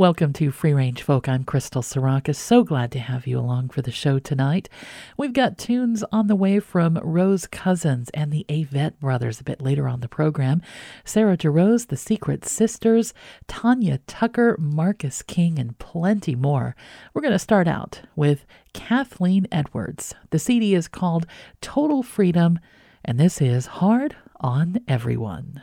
Welcome to Free Range Folk. I'm Crystal Sarakas. So glad to have you along for the show tonight. We've got tunes on the way from Rose Cousins and the Avett Brothers a bit later on the program. Sarah DeRose, the Secret Sisters, Tanya Tucker, Marcus King, and plenty more. We're going to start out with Kathleen Edwards. The CD is called Total Freedom, and this is Hard on Everyone.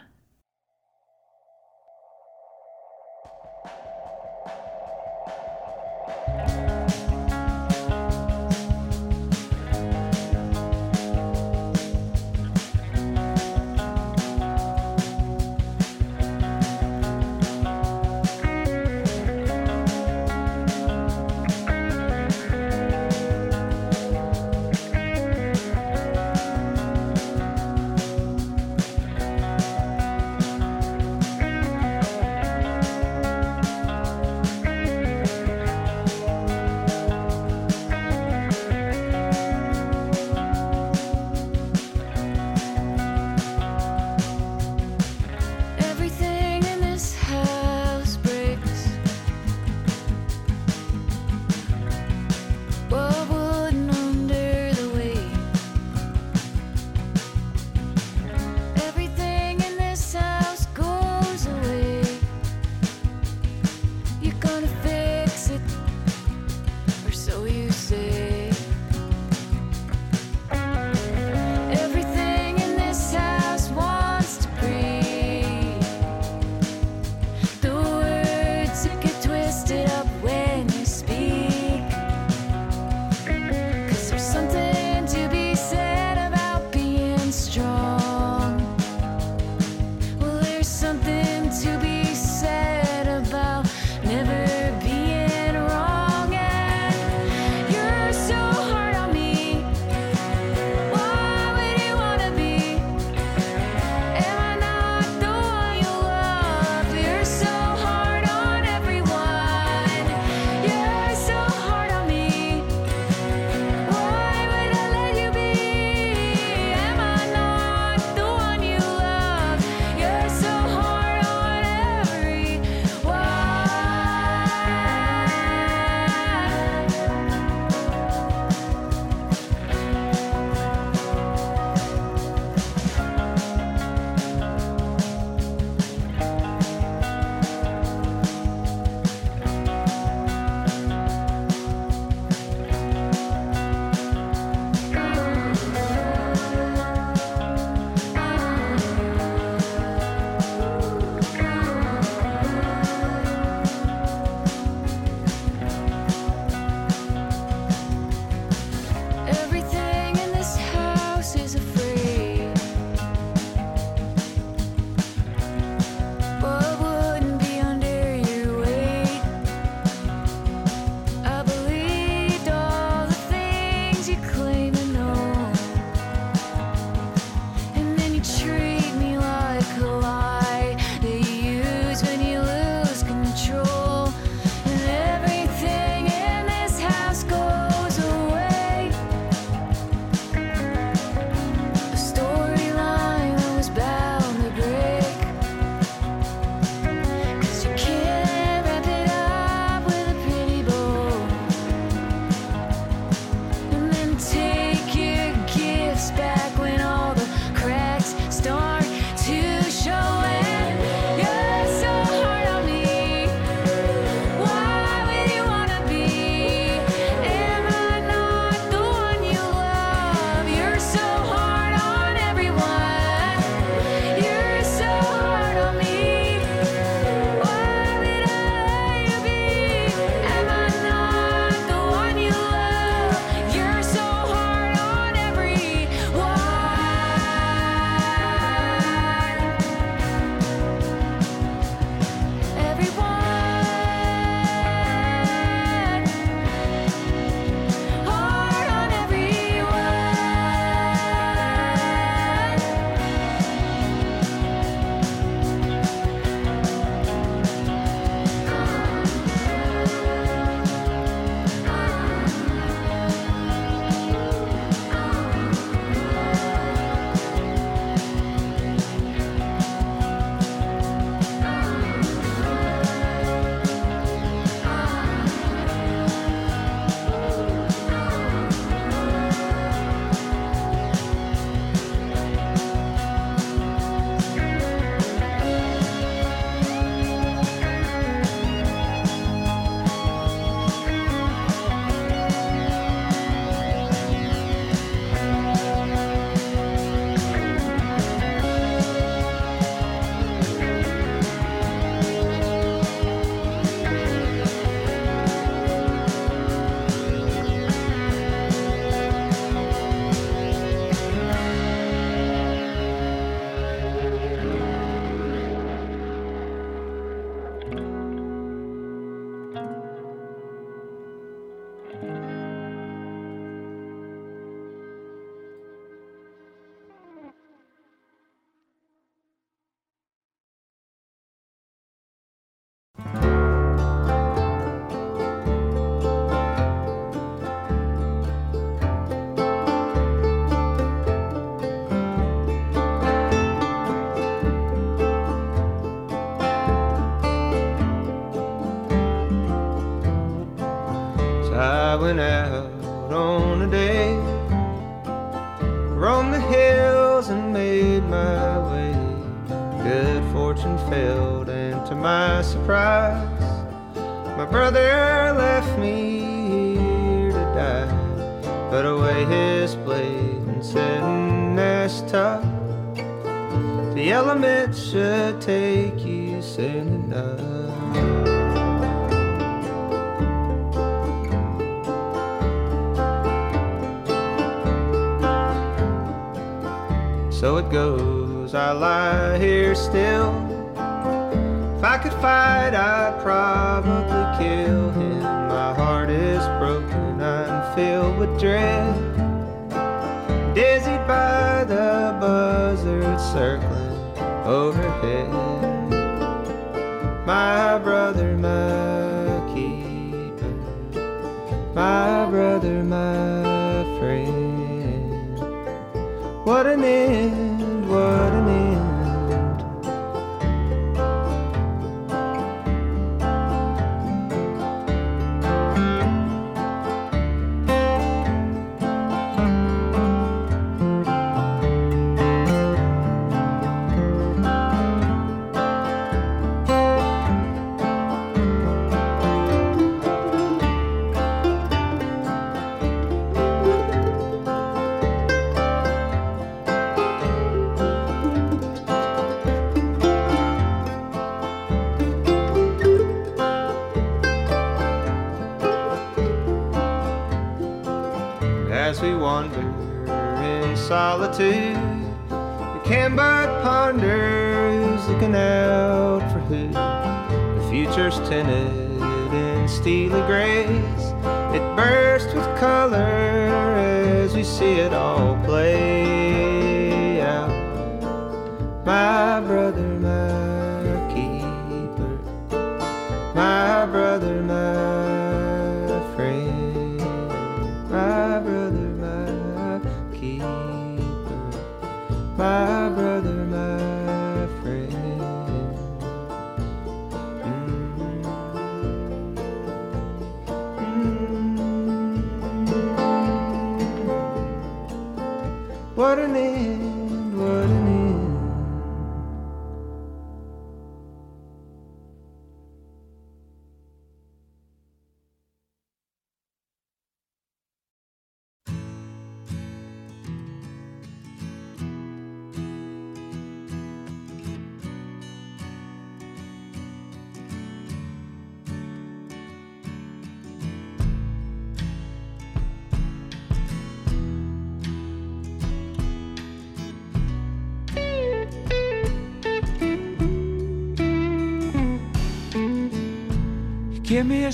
You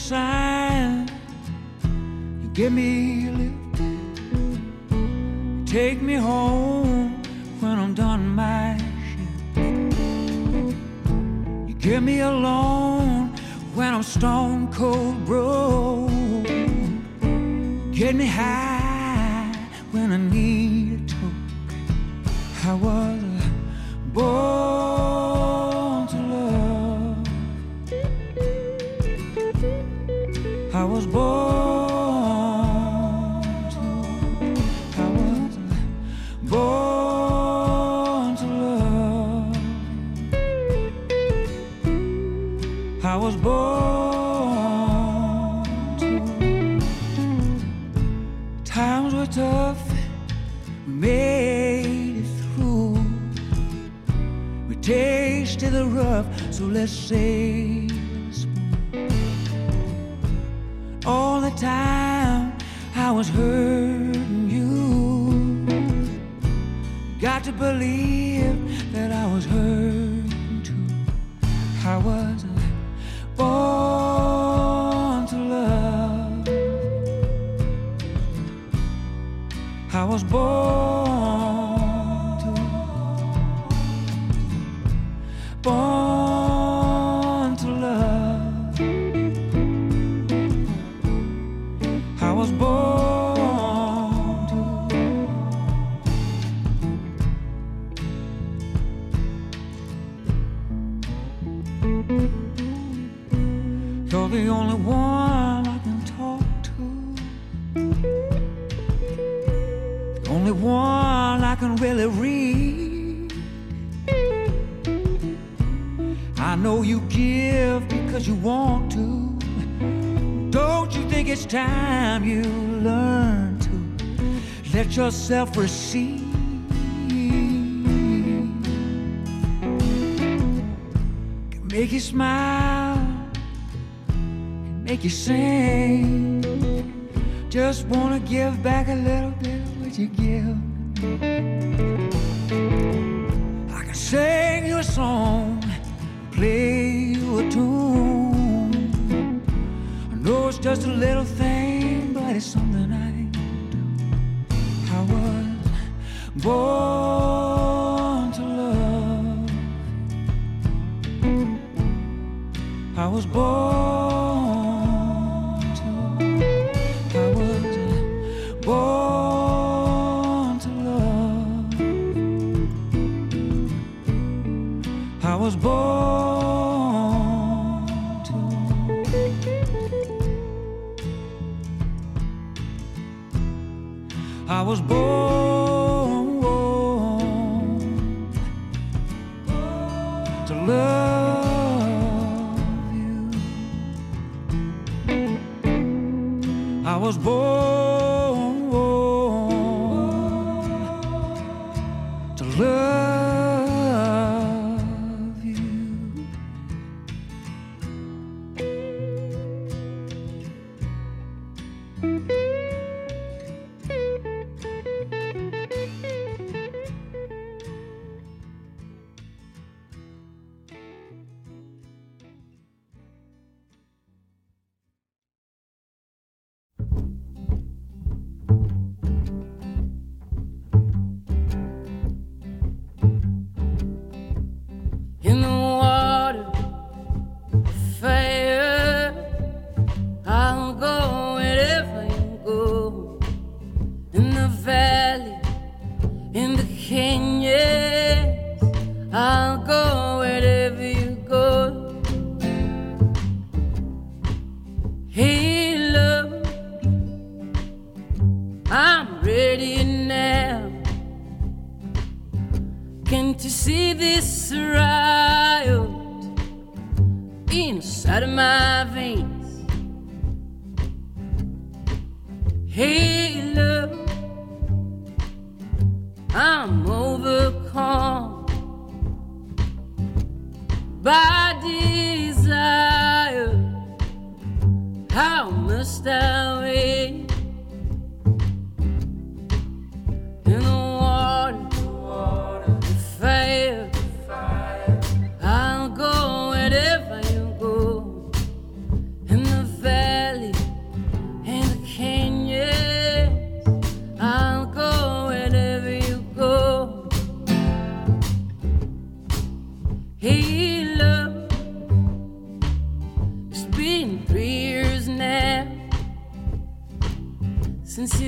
yourself receive. Can make you smile, can make you sing. Just wanna give back a little bit of what you give. I can sing you a song, play you a tune. I know it's just a little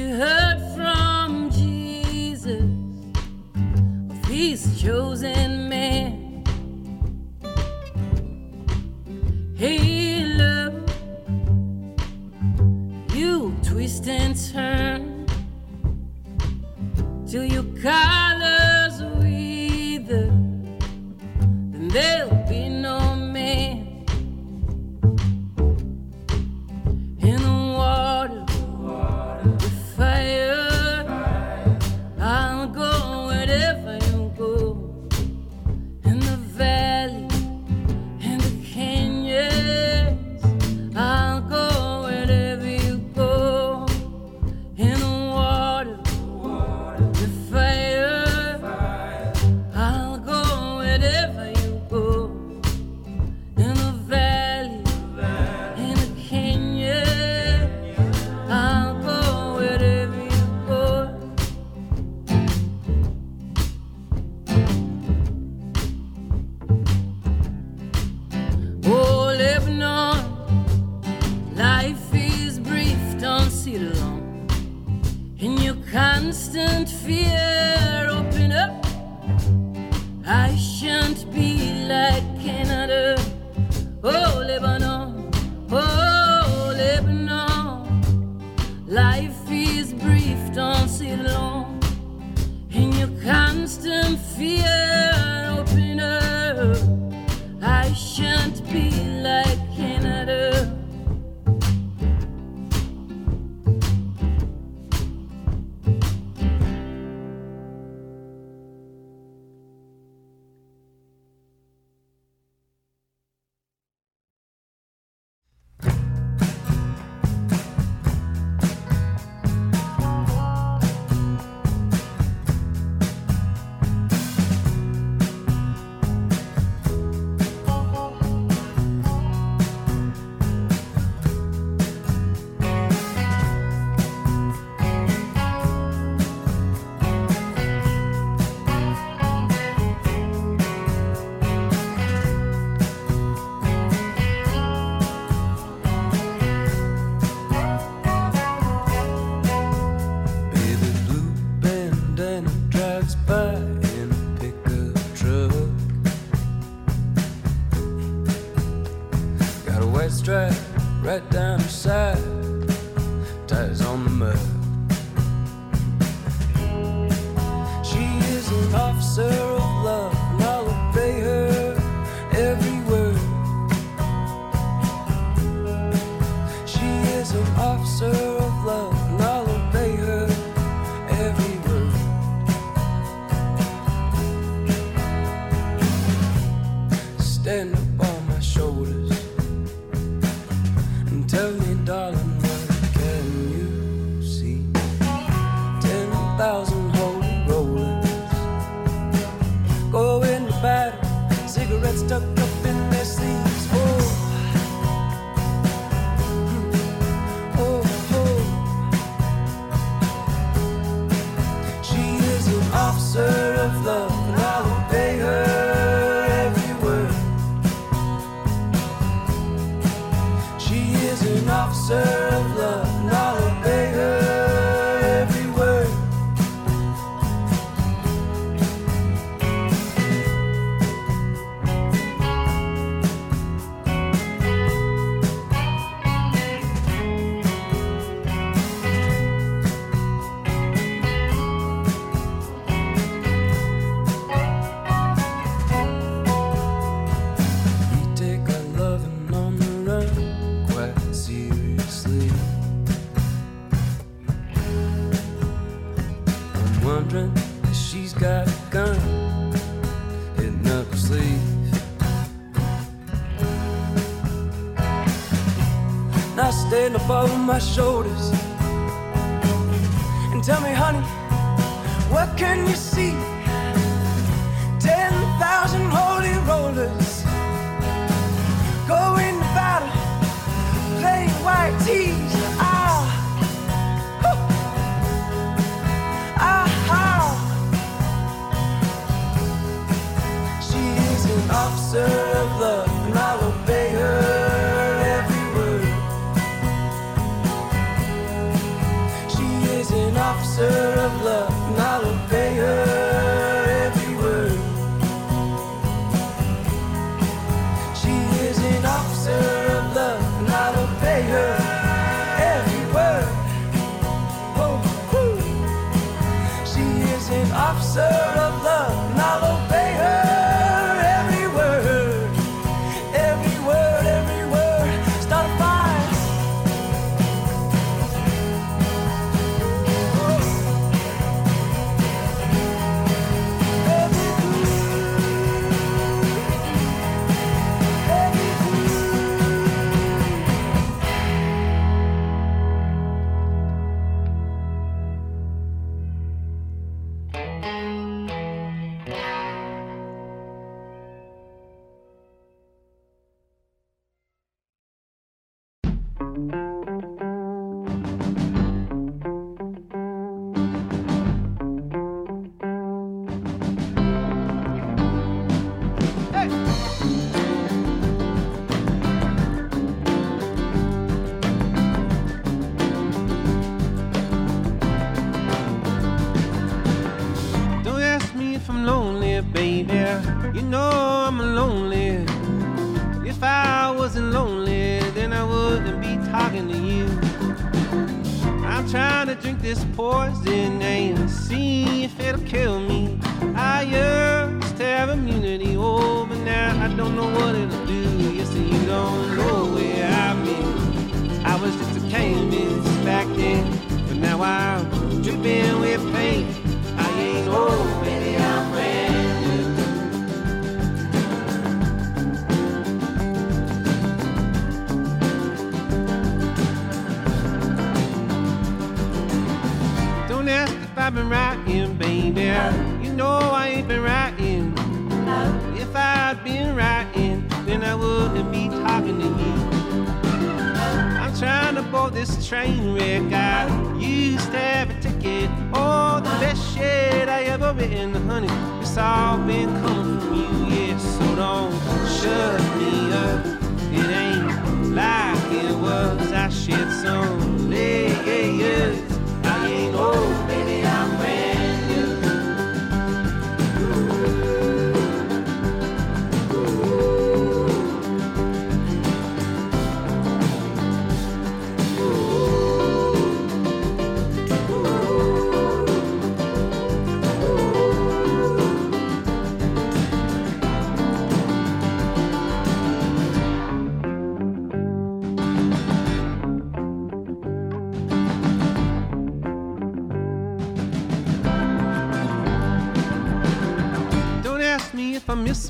you heard from Jesus of his chosen man. He loved you, twist and turn till you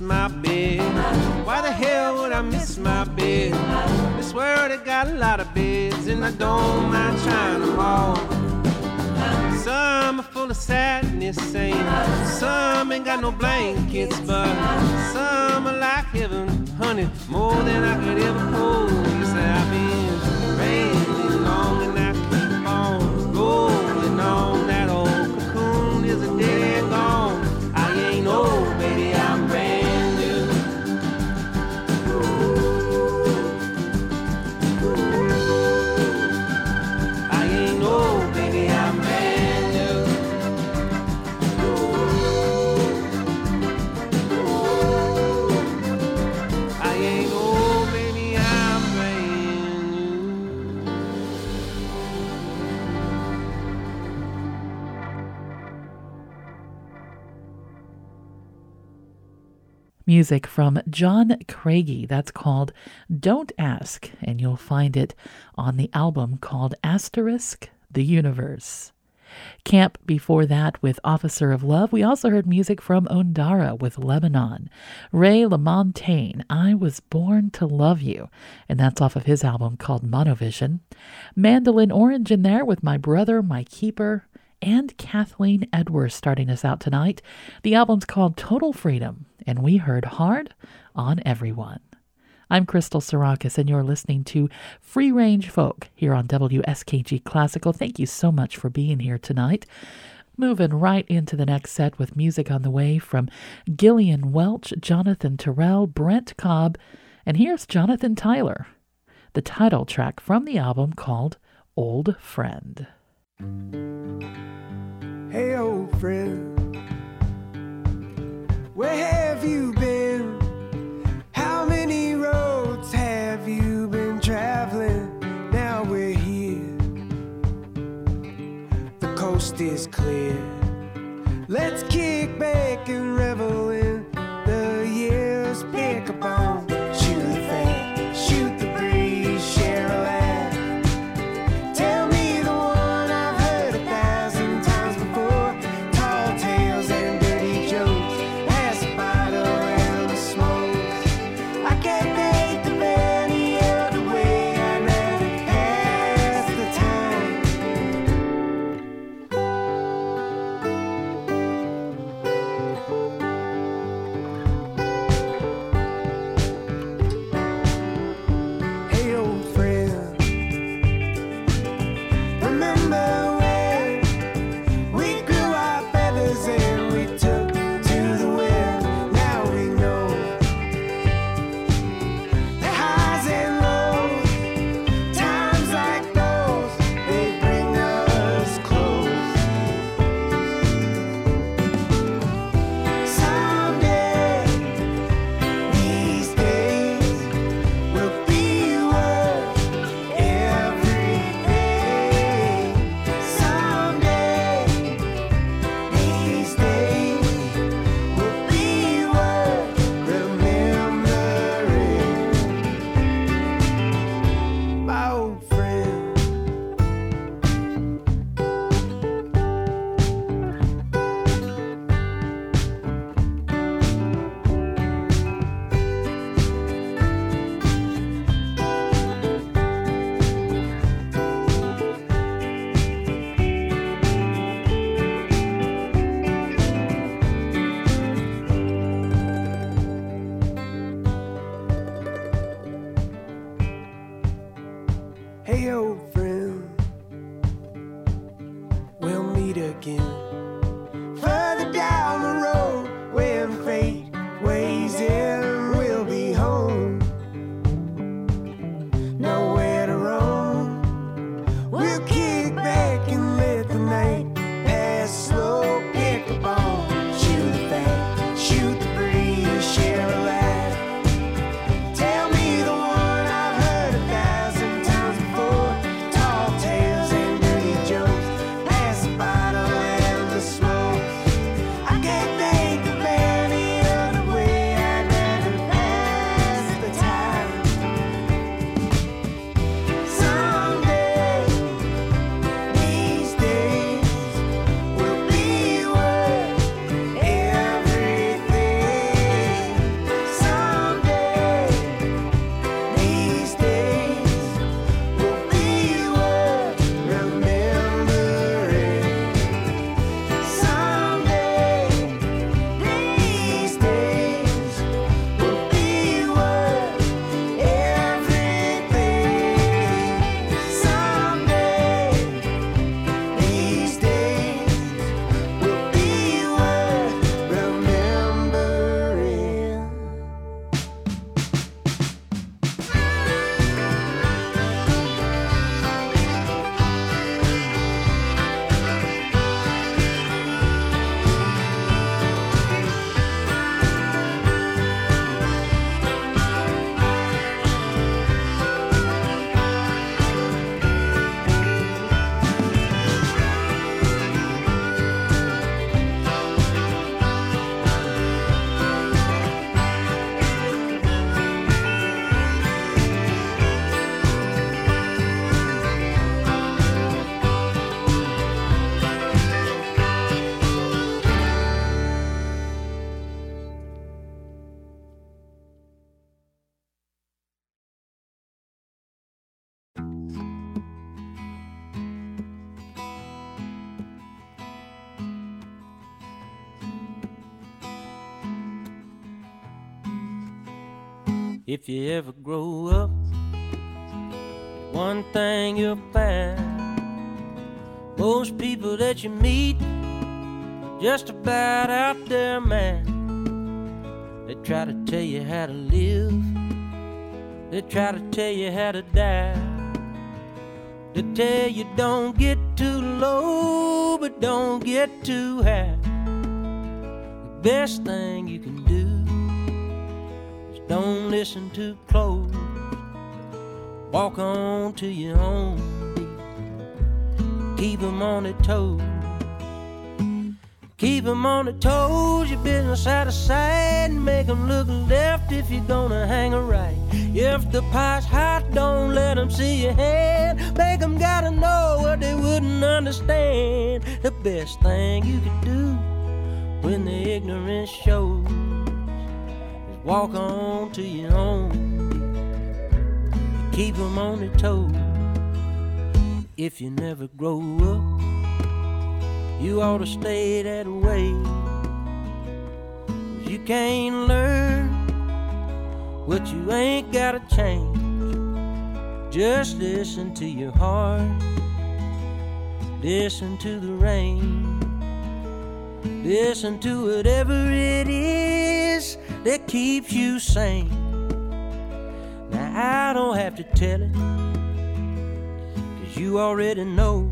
my bed. Why the hell would I miss my bed? This world it got a lot of beds, and I don't mind trying them all. Some are full of sadness, saying some ain't got no blankets, but some are like heaven, honey, more than I could ever hold. Music from John Craigie. That's called Don't Ask, and you'll find it on the album called Asterisk The Universe. Camp before that with Officer of Love. We also heard music from Ondara with Lebanon. Ray LaMontagne, I Was Born to Love You, and that's off of his album called Monovision. Mandolin Orange in there with My Brother, My Keeper, and Kathleen Edwards starting us out tonight. The album's called Total Freedom, and we heard Hard on Everyone. I'm Crystal Sarakas, and you're listening to Free Range Folk here on WSKG Classical. Thank you so much for being here tonight. Moving right into the next set with music on the way from Gillian Welch, Jonathan Terrell, Brent Cobb, and here's Jonathan Tyler, the title track from the album called Old Friend. Hey, old friend, where have you been? How many roads have you been traveling? Now we're here. The coast is clear. Let's kick back and revel in the years. Pick up on, If you ever grow up, one thing you'll find most people that you meet just about out their mind. They try to tell you how to live, they try to tell you how to die. They tell you don't get too low, but don't get too high. The best thing you can do don't listen too close. Walk on to your own beat. Keep 'em on their toes. Keep 'em on their toes. Your business out of sight. And make 'em look left if you're gonna hang a right. If the pie's hot, don't let 'em see your hand. Make 'em gotta know what they wouldn't understand. The best thing you could do when the ignorance shows walk on to your own. Keep 'em on their toes. If you never grow up, you ought to stay that way. you can't learn what you ain't gotta change. Just listen to your heart, listen to the rain, listen to whatever it is that keeps you sane. Now I don't have to tell it, cause you already know.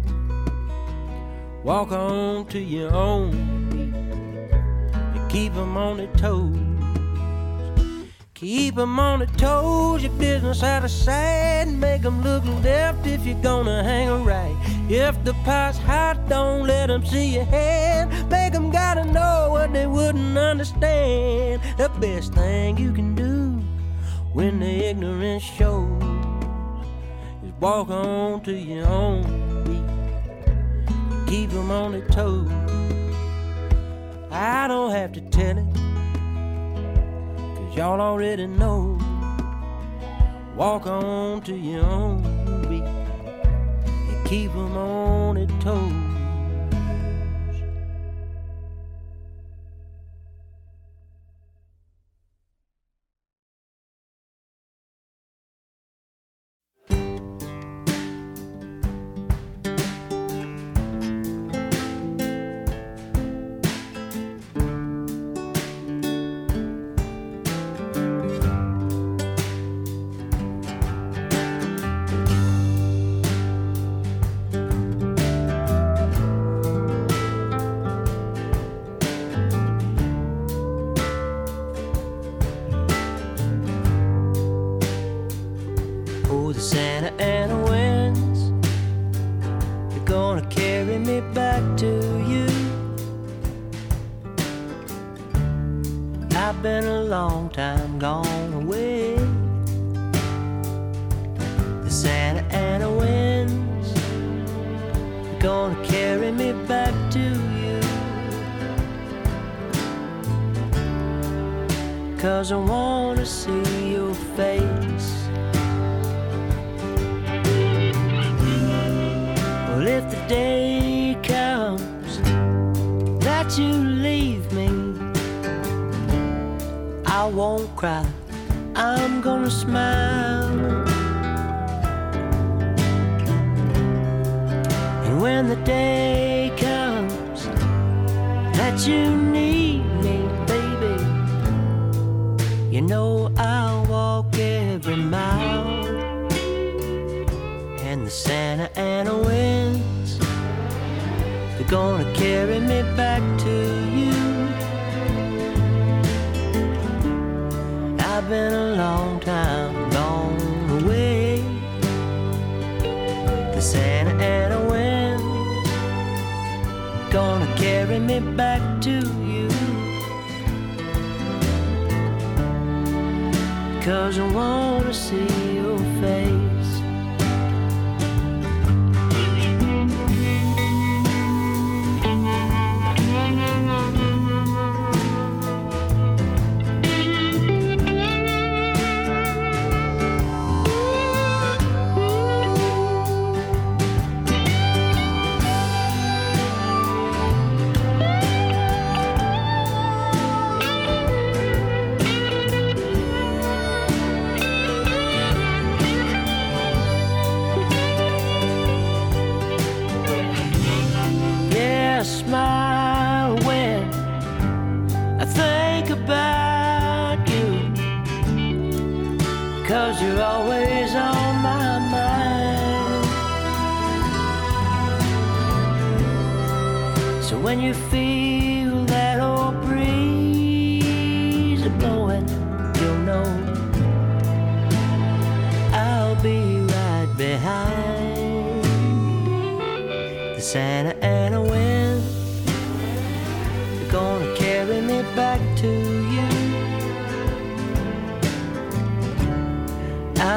Walk on to your own and keep 'em on their toes. Keep 'em on their toes, your business out of sight. Make 'em look left if you're gonna hang a right. If the pot's hot, don't let 'em see your hand. Make 'em gotta know what they wouldn't understand. The best thing you can do when the ignorance shows is walk on to your own beat. Keep 'em on their toes. I don't have to tell it. Y'all already know. Walk on to your own beat and keep 'em on their toes. That you need me, baby, you know I'll walk every mile. And the Santa Ana winds, they're gonna me back to you. Cause I wanna see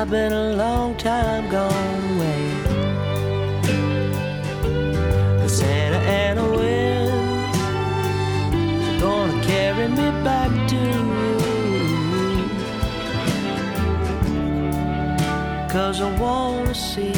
I've been a long time gone away. The Santa Ana wind. They're gonna carry me back to you. Cause I wanna see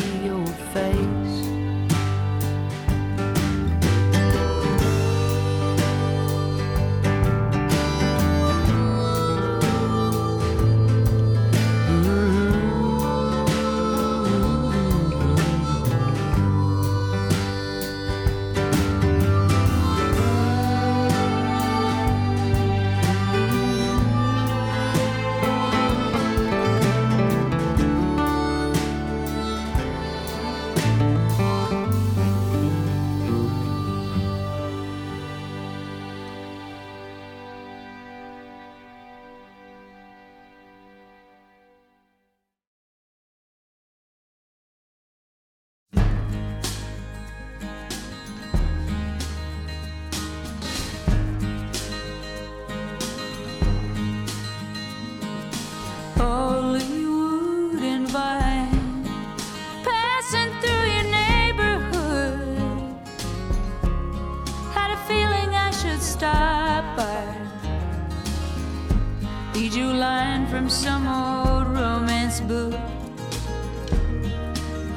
some old romance book.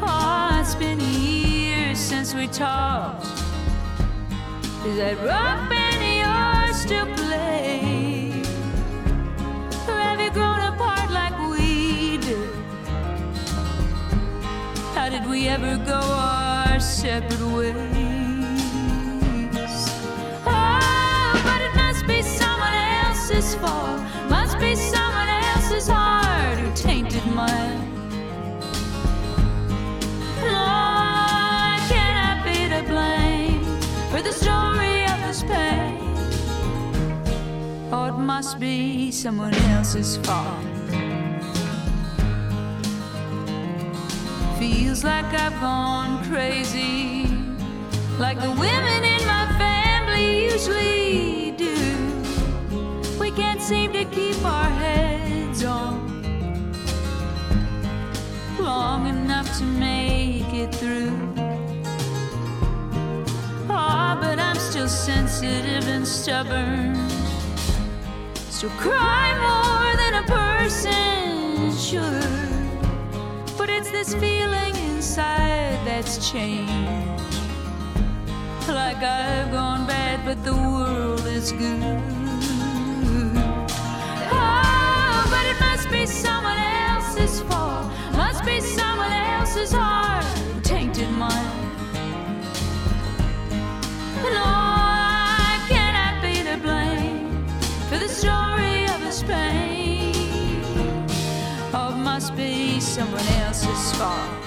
Oh, it's been years since we talked. Is that rock band yours still play? Or have you grown apart like we did? How did we ever go our separate ways? Oh, but must be someone else's fault. Feels like I've gone crazy, like the women in my family usually do. We can't seem to keep our heads on long enough to make it through. Ah, oh, but I'm still sensitive and stubborn. To cry more than a person should. But it's this feeling inside that's changed. Like I've gone bad, but the world is good. Oh, but it must be someone else's fault. Must be someone else's heart tainted mine. And all someone else's fault.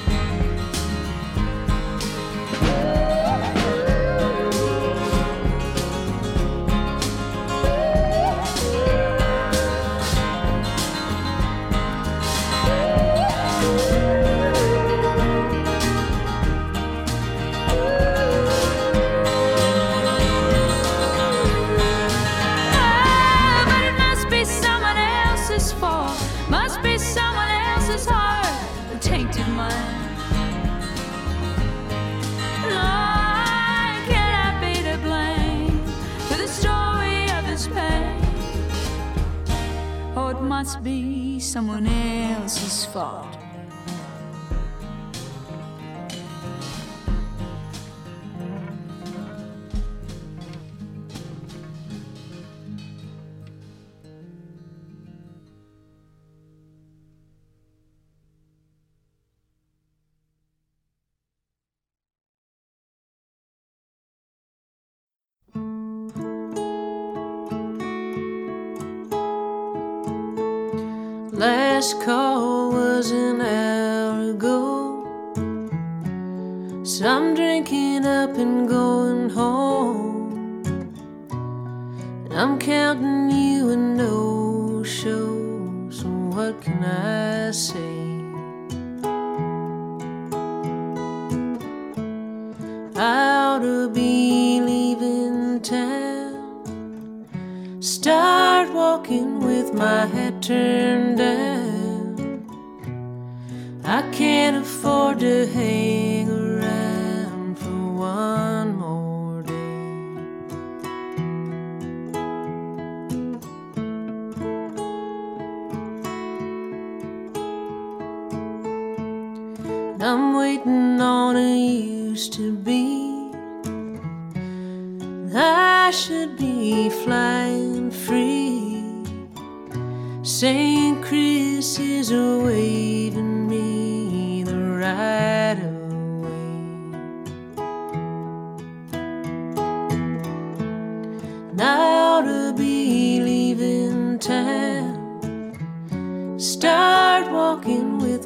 must be someone else's fault.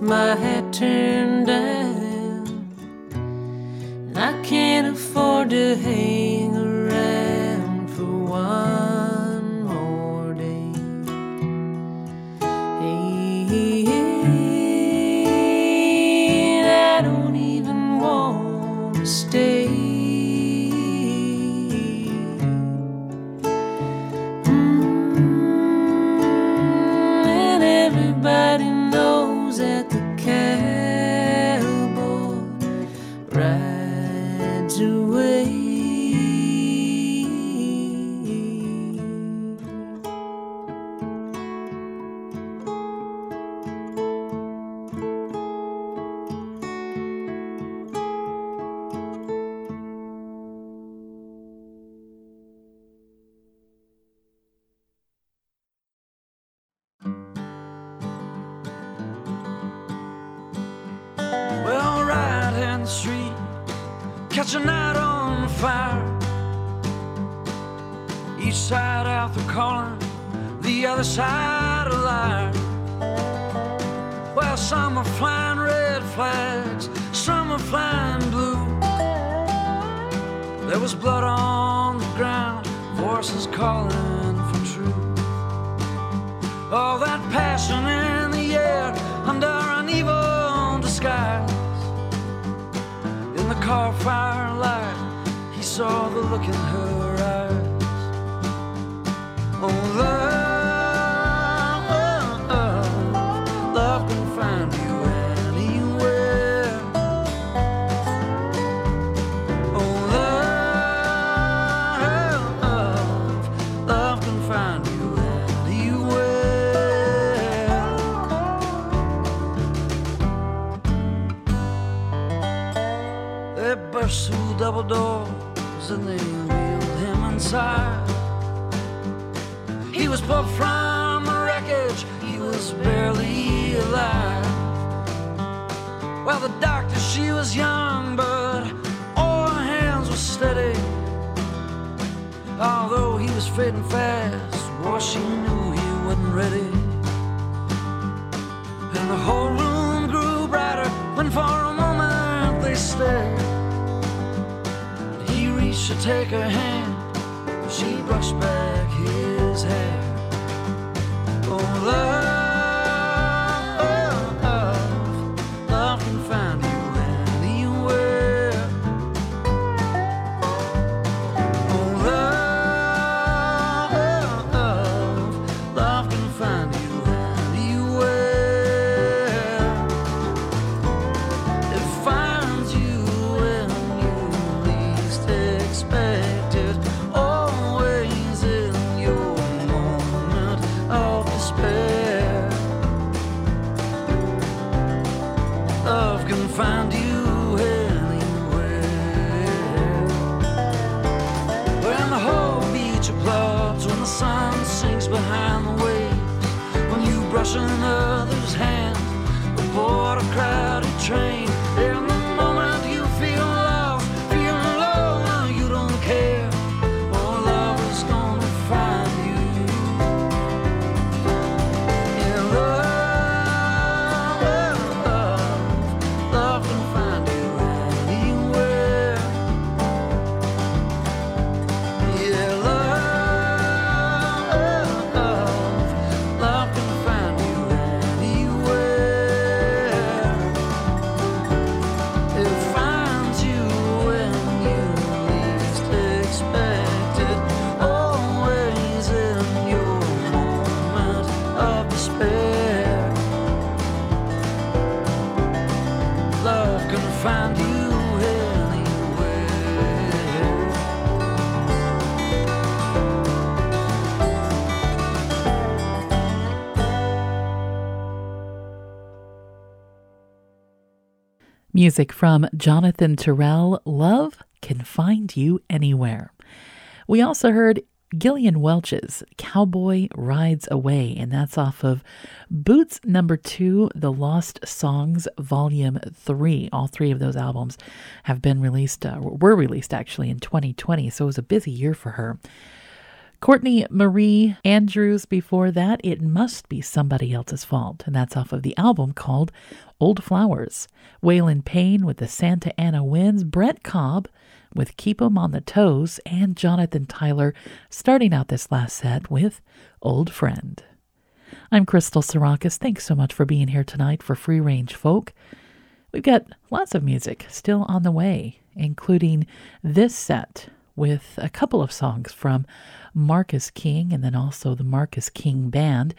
with my head turned down. And I can't afford to hang around for one. Train, Music from Jonathan Terrell, Love Can Find You Anywhere. We also heard Gillian Welch's Cowboy Rides Away, and that's off of Boots number two, The Lost Songs, Volume three. All three of those albums have been released, uh, were released actually in 2020, so it was a busy year for her. Courtney Marie Andrews before that, It Must Be Somebody Else's Fault, and that's off of the album called Old Flowers. Waylon Payne with the Santa Ana Winds, Brent Cobb with Keep 'em on the Toes, and Jonathan Tyler starting out this last set with Old Friend. I'm Crystal Sarakas. Thanks so much for being here tonight for Free Range Folk. We've got lots of music still on the way, including this set with a couple of songs from Marcus King and then also the Marcus King Band.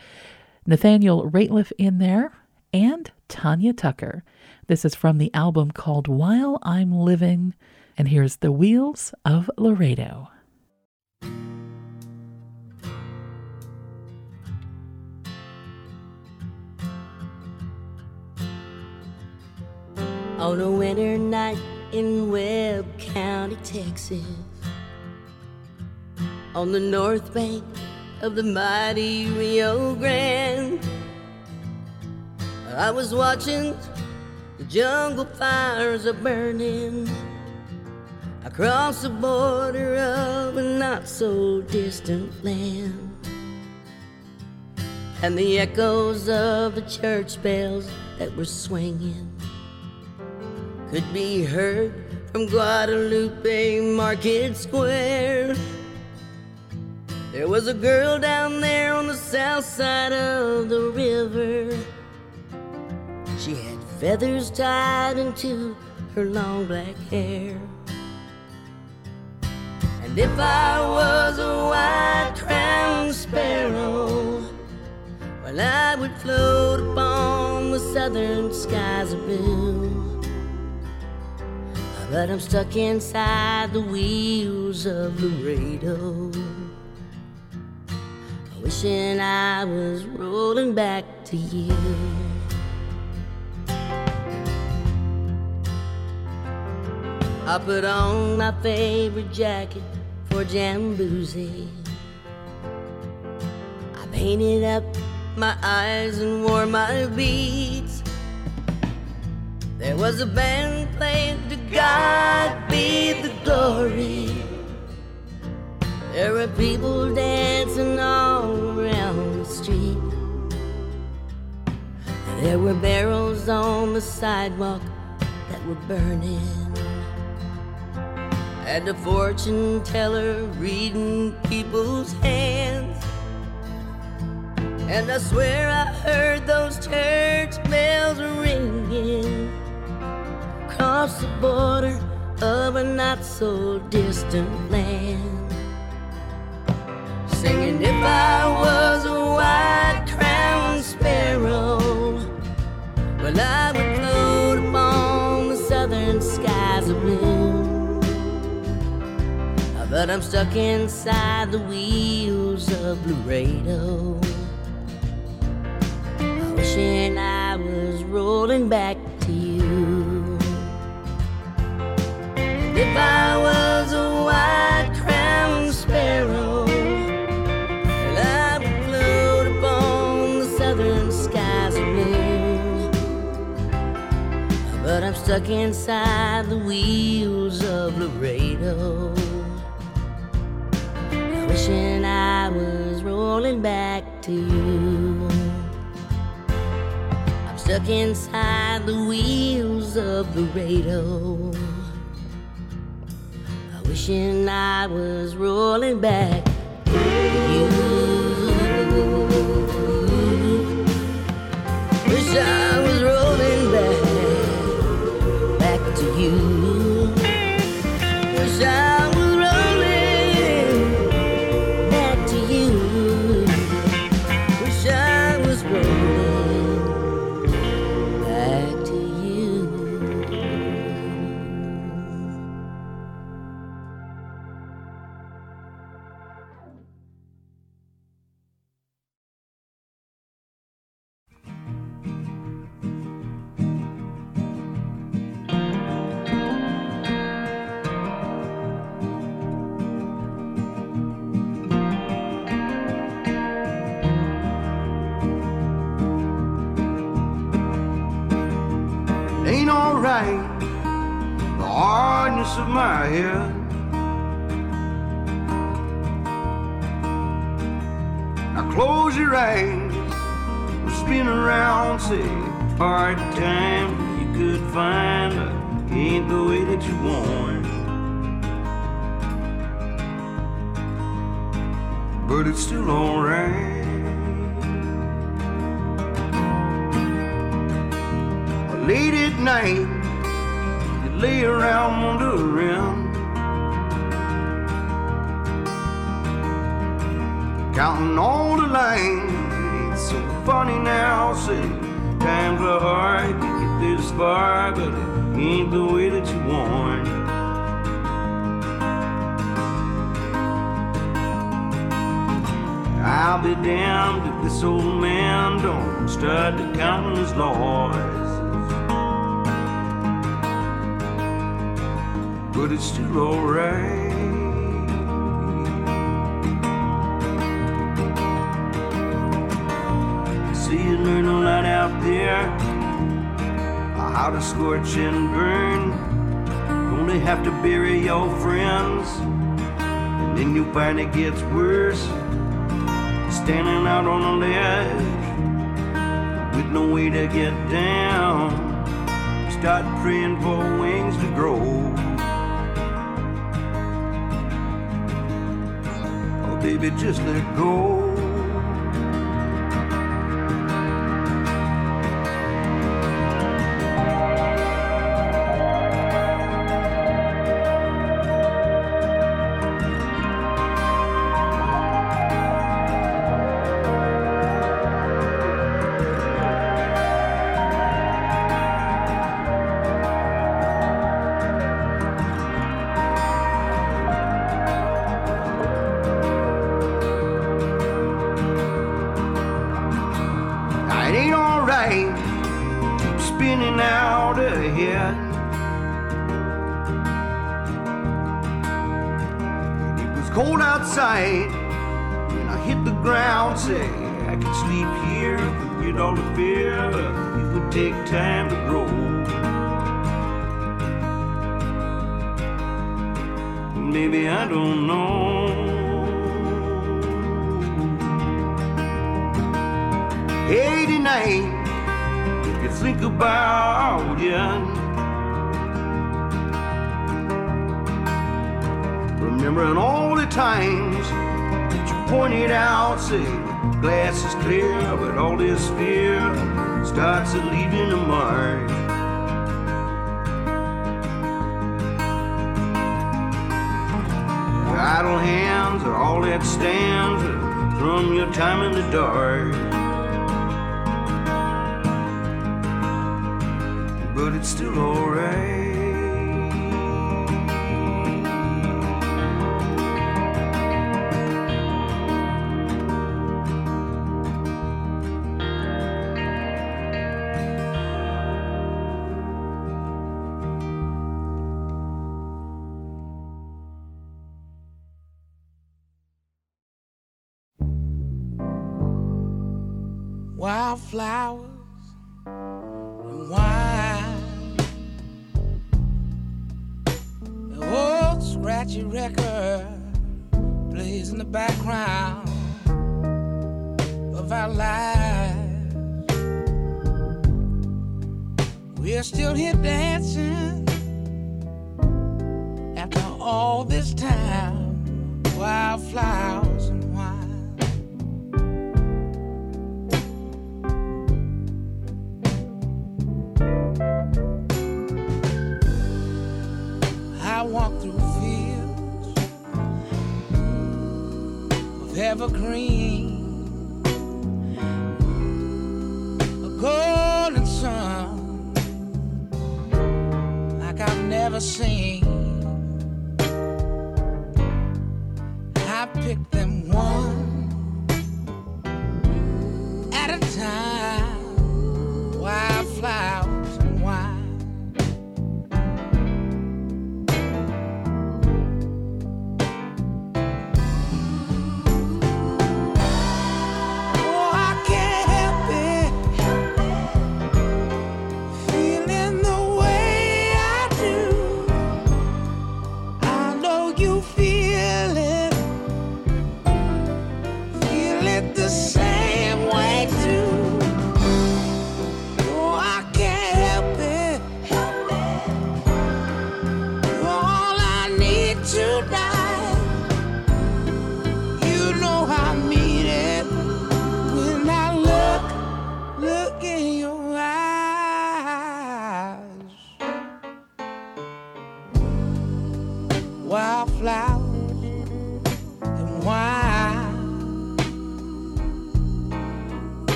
Nathaniel Rateliff in there and Tanya Tucker. This is from the album called While I'm Living. And here's The Wheels of Laredo. on a winter night in Webb County, Texas. On the north bank of the mighty Rio Grande, I was watching the jungle fires a burning across the border of a not so distant land. And the echoes of the church bells that were swinging could be heard from Guadalupe Market Square. There was a girl down there on the south side of the river. She had feathers tied into her long black hair. And if I was a white crowned sparrow, well, I would float upon the southern skies of blue. But I'm stuck inside the wheels of Laredo. Wishing I was rolling back to you. I put on my favorite jacket for Jamboozy. I painted up my eyes and wore my beads. There was a band playing to God be the glory. There were people dancing all There were barrels on the sidewalk that were burning. And a fortune teller reading people's hands. And I swear I heard those church bells ringing across the border of a not so distant land. Singing if I was a white I would float upon the southern skies of blue. But I'm stuck inside the wheels of Laredo. Wishing I was rolling back to you. If I was a white stuck inside the wheels of Laredo. Wishing I was rolling back to you. I'm stuck inside the wheels of Laredo. Wishing I was rolling back to you. Wish I was rolling back to you. Wish I out how to scorch and burn. Only have to bury your friends, and then you find it gets worse. Standing out on a ledge with no way to get down. Start praying for wings to grow. Oh, baby, just let go.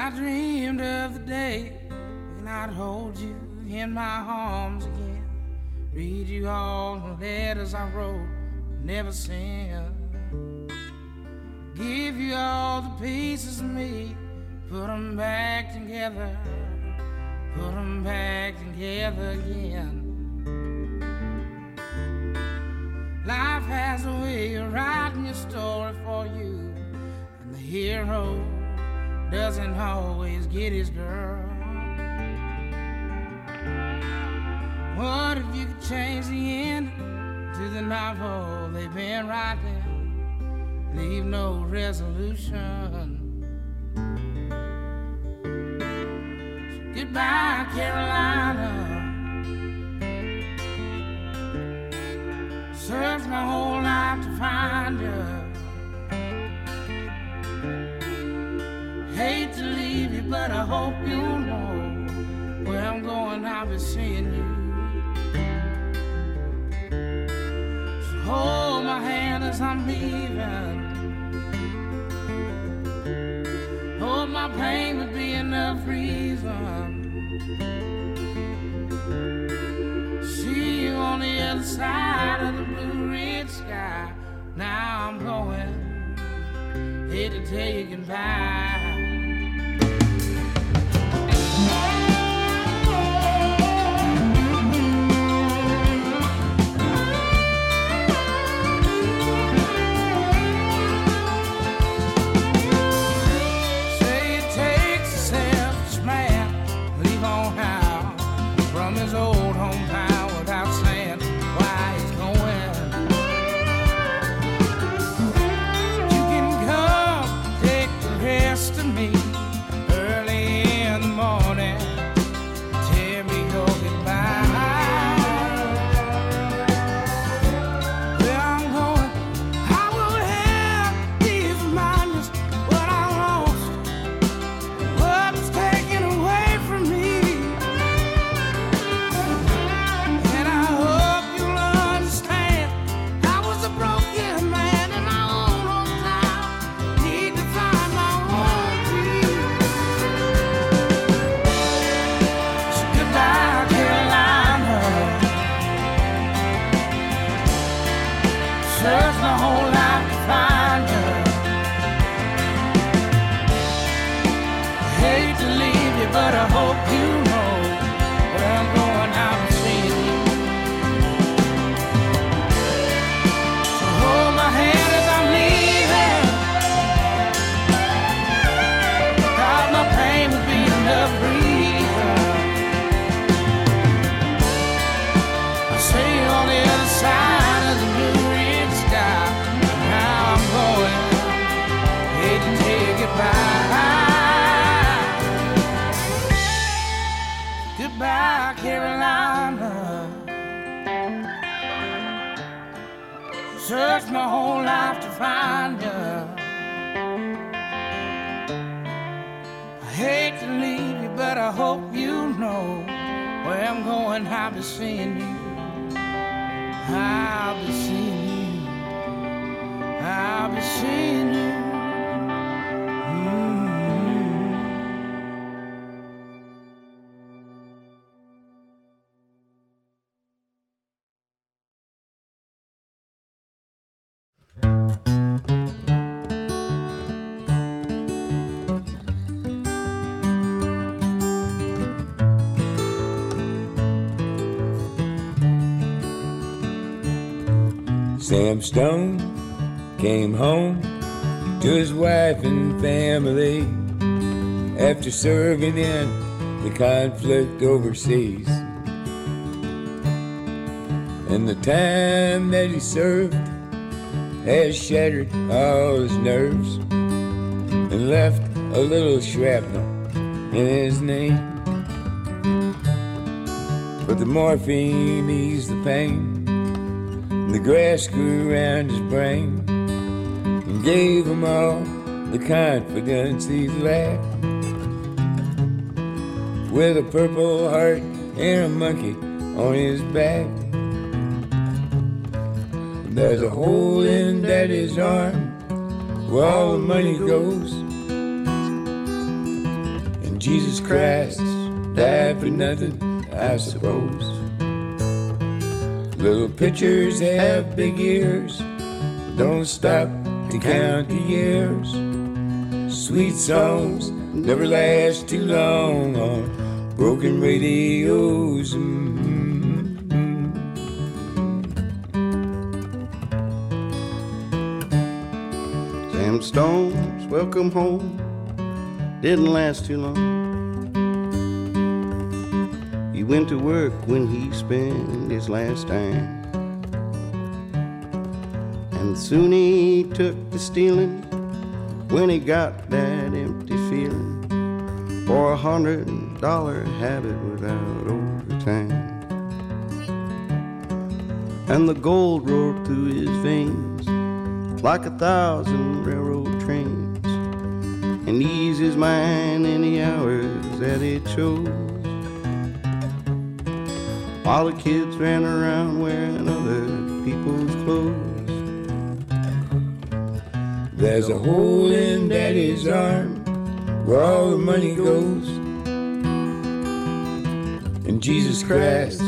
I dreamed of the day when I'd hold you in my arms again. Read you all the letters I wrote, never sent. Give you all the pieces of me, put them back together, put them back together again. Life has a way of writing your story for you, and the hero doesn't always get his girl. What if you could change the end to the novel they've been writing? Leave no resolution. So goodbye, Carolina. Searched my whole life to find you. But I hope you know where I'm going. I'll be seeing you. So hold my hand as I'm leaving. Hope my pain would be enough reason. See you on the other side of the blue red sky. Now I'm going. Hate to tell you goodbye. Seeing you. I'll be Sam Stone came home to his wife and family after serving in the conflict overseas. And the time that he served has shattered all his nerves and left a little shrapnel in his knee. But the morphine eased the pain, the grass grew around his brain and gave him all the confidence he'd lacked. With a purple heart and a monkey on his back. There's a hole in daddy's arm where all the money goes. And Jesus Christ died for nothing, I suppose. Little pitchers have big ears, don't stop to count the years. Sweet songs never last too long on broken radios. Mm-hmm. Sam Stone's welcome home didn't last too long. Went to work when he spent his last dime. And soon he took to stealing when he got that empty feeling for a hundred dollar habit without overtime. And the gold roared through his veins like a thousand railroad trains and ease his mind any hours that he chose. While the kids ran around wearing other people's clothes. There's a hole in daddy's arm where all the money goes. And Jesus Christ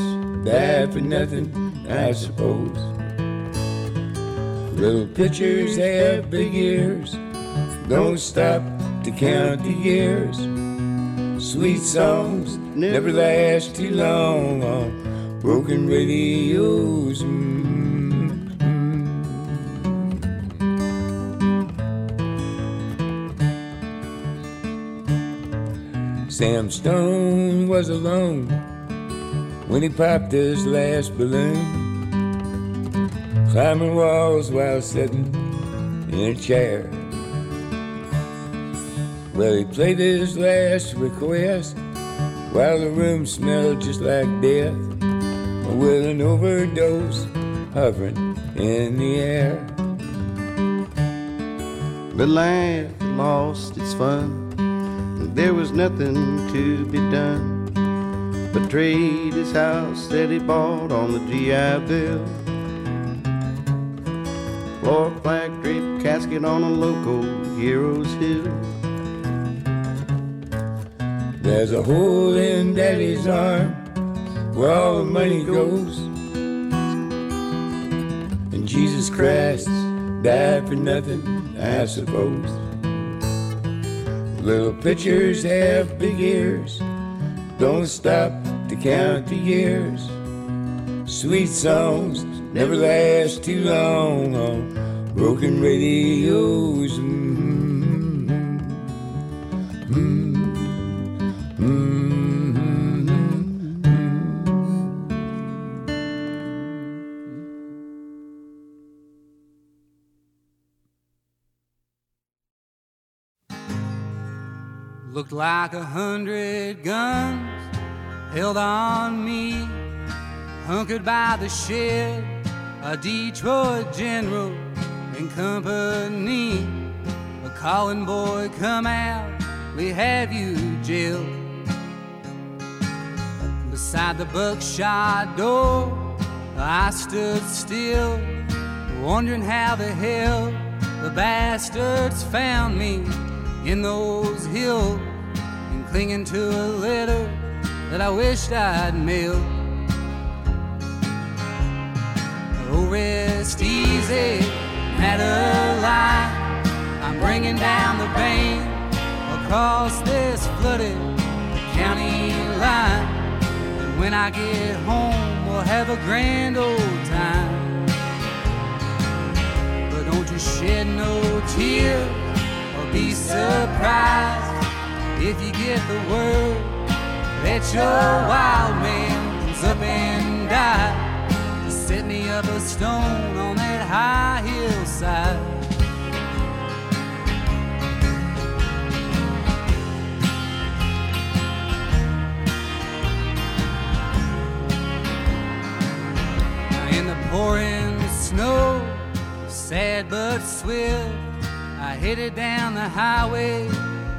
died for nothing, I suppose. Little pitchers have big ears, don't stop to count the years. Sweet songs never last too long on broken radios. Mm-hmm. Sam Stone was alone when he popped his last balloon, climbing walls while sitting in a chair. Well, he played his last request while the room smelled just like death, with an overdose hovering in the air. But life lost its fun. There was nothing to be done but trade his house that he bought on the GI Bill. Floor flag draped casket on a local hero's hill. There's a hole in daddy's arm where all the money goes. And Jesus Christ died for nothing, I suppose. Little pitchers have big ears, don't stop to count the years. Sweet songs never last too long on broken radios. Looked like a hundred guns held on me, hunkered by the shed, a Detroit general and company. A calling boy, come out, we have you jailed. Beside the buckshot door, I stood still, wondering how the hell the bastards found me in those hills clinging to a letter that I wished I'd mailed. Oh, rest easy, Madeline. I'm bringing down the pain across this flooded county line. And when I get home, we'll have a grand old time. But don't you shed no tear or be surprised if you get the word that your wild man comes up and died. Set me up a stone on that high hillside. in the pouring snow, sad but swift. I headed down the highway,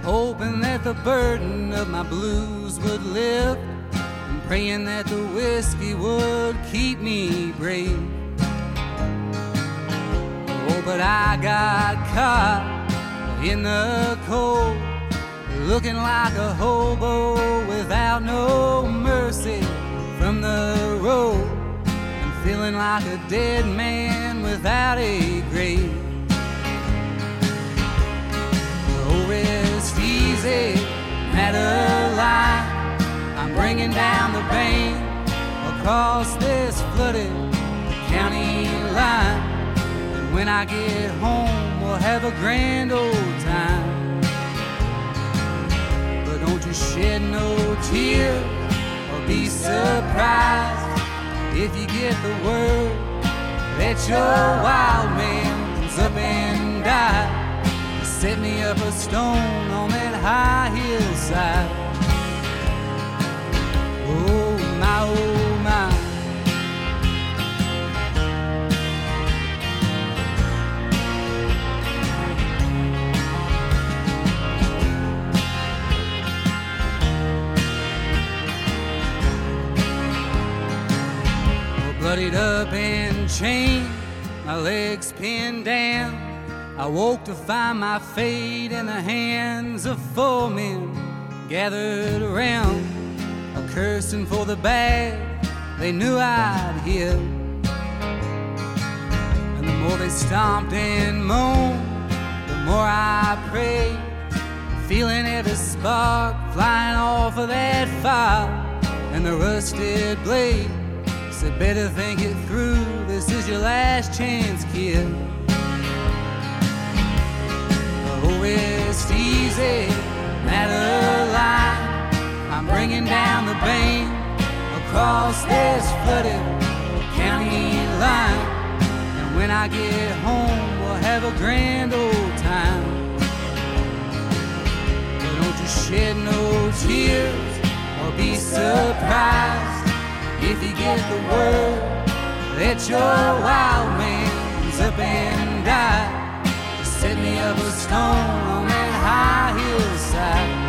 hoping that the burden of my blues would lift, and praying that the whiskey would keep me brave. Oh, but I got caught in the cold, looking like a hobo without no mercy from the road and feeling like a dead man without a grave. Oh, rest easy, Madeline. I'm bringing down the bank across this flooded county line. And when I get home, we'll have a grand old time. But don't you shed no tears or be surprised if you get the word that your wild man comes up and died. Set me up a stone on that high hillside. Oh my, oh my. bloodied up and chained, my legs pinned down. I woke to find my fate in the hands of four men gathered around, a cursing for the bag they knew I'd hit. And the more they stomped and moaned, the more I prayed, feeling every spark flying off of that fire and the rusted blade said, better think it through. This is your last chance, kid. Rest easy, Madeline. I'm bringing down the bank across this flooded county line. And when I get home, we'll have a grand old time. But don't you shed no tears or be surprised if you get the word that your wild man's up and died, up a stone on that high hillside.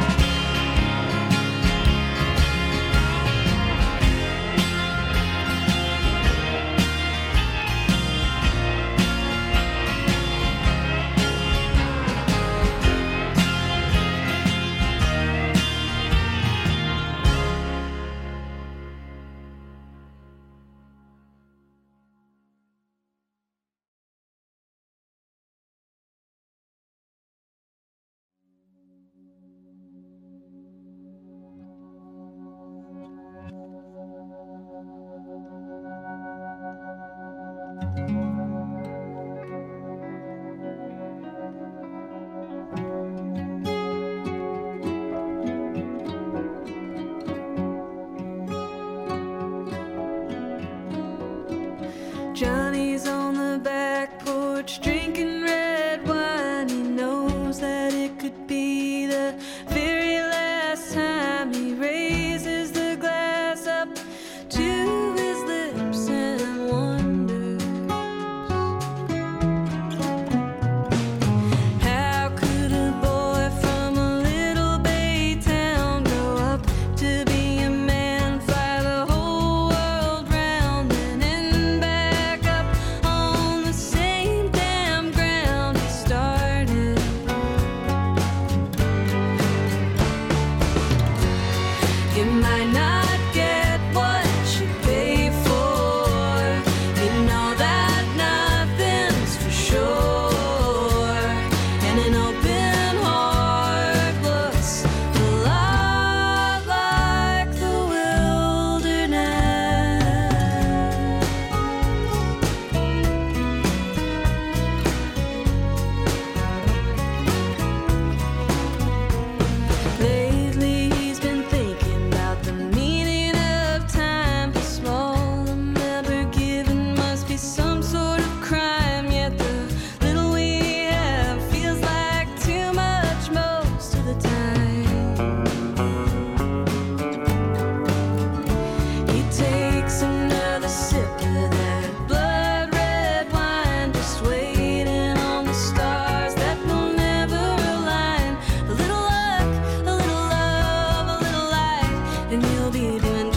you doing?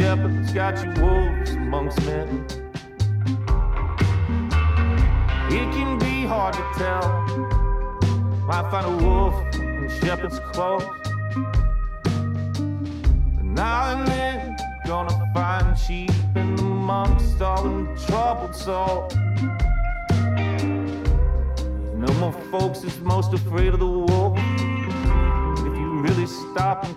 Shepherds, got you wolves amongst men. It can be hard to tell. Might find a wolf in shepherd's clothes. But now and then, gonna find sheep in amongst all them troubled souls. Know, more folks is most afraid of the wolf. If you really stop and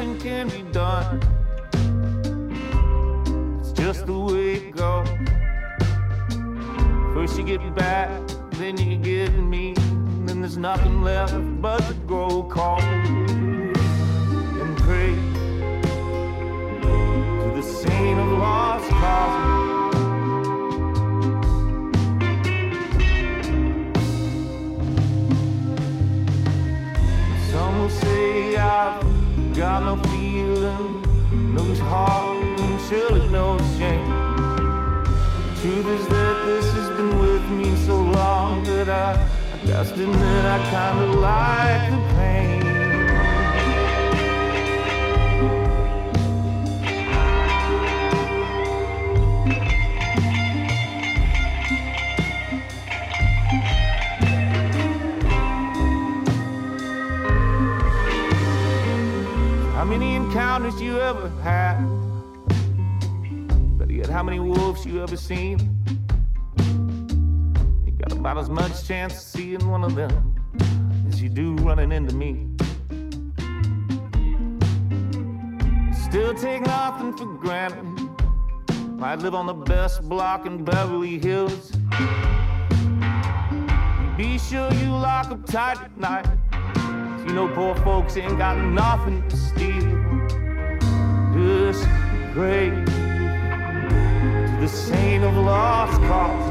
nothing can be done. It's just the way it goes. First you get back, then you get mean, then there's nothing left but to grow cold and pray to the saint of lost causes. Some will say I've got no feeling, no heart, and surely no shame. Truth is that this has been with me so long that I, I just admit I kinda like the pain. Encounters you ever had? Better yet, how many wolves you ever seen? You got about as much chance of seeing one of them as you do running into me. Still take nothing for granted. Might live on the best block in Beverly Hills. Be sure you lock up tight at night. You know poor folks ain't got nothing to steal. Pray to the saint of lost causes.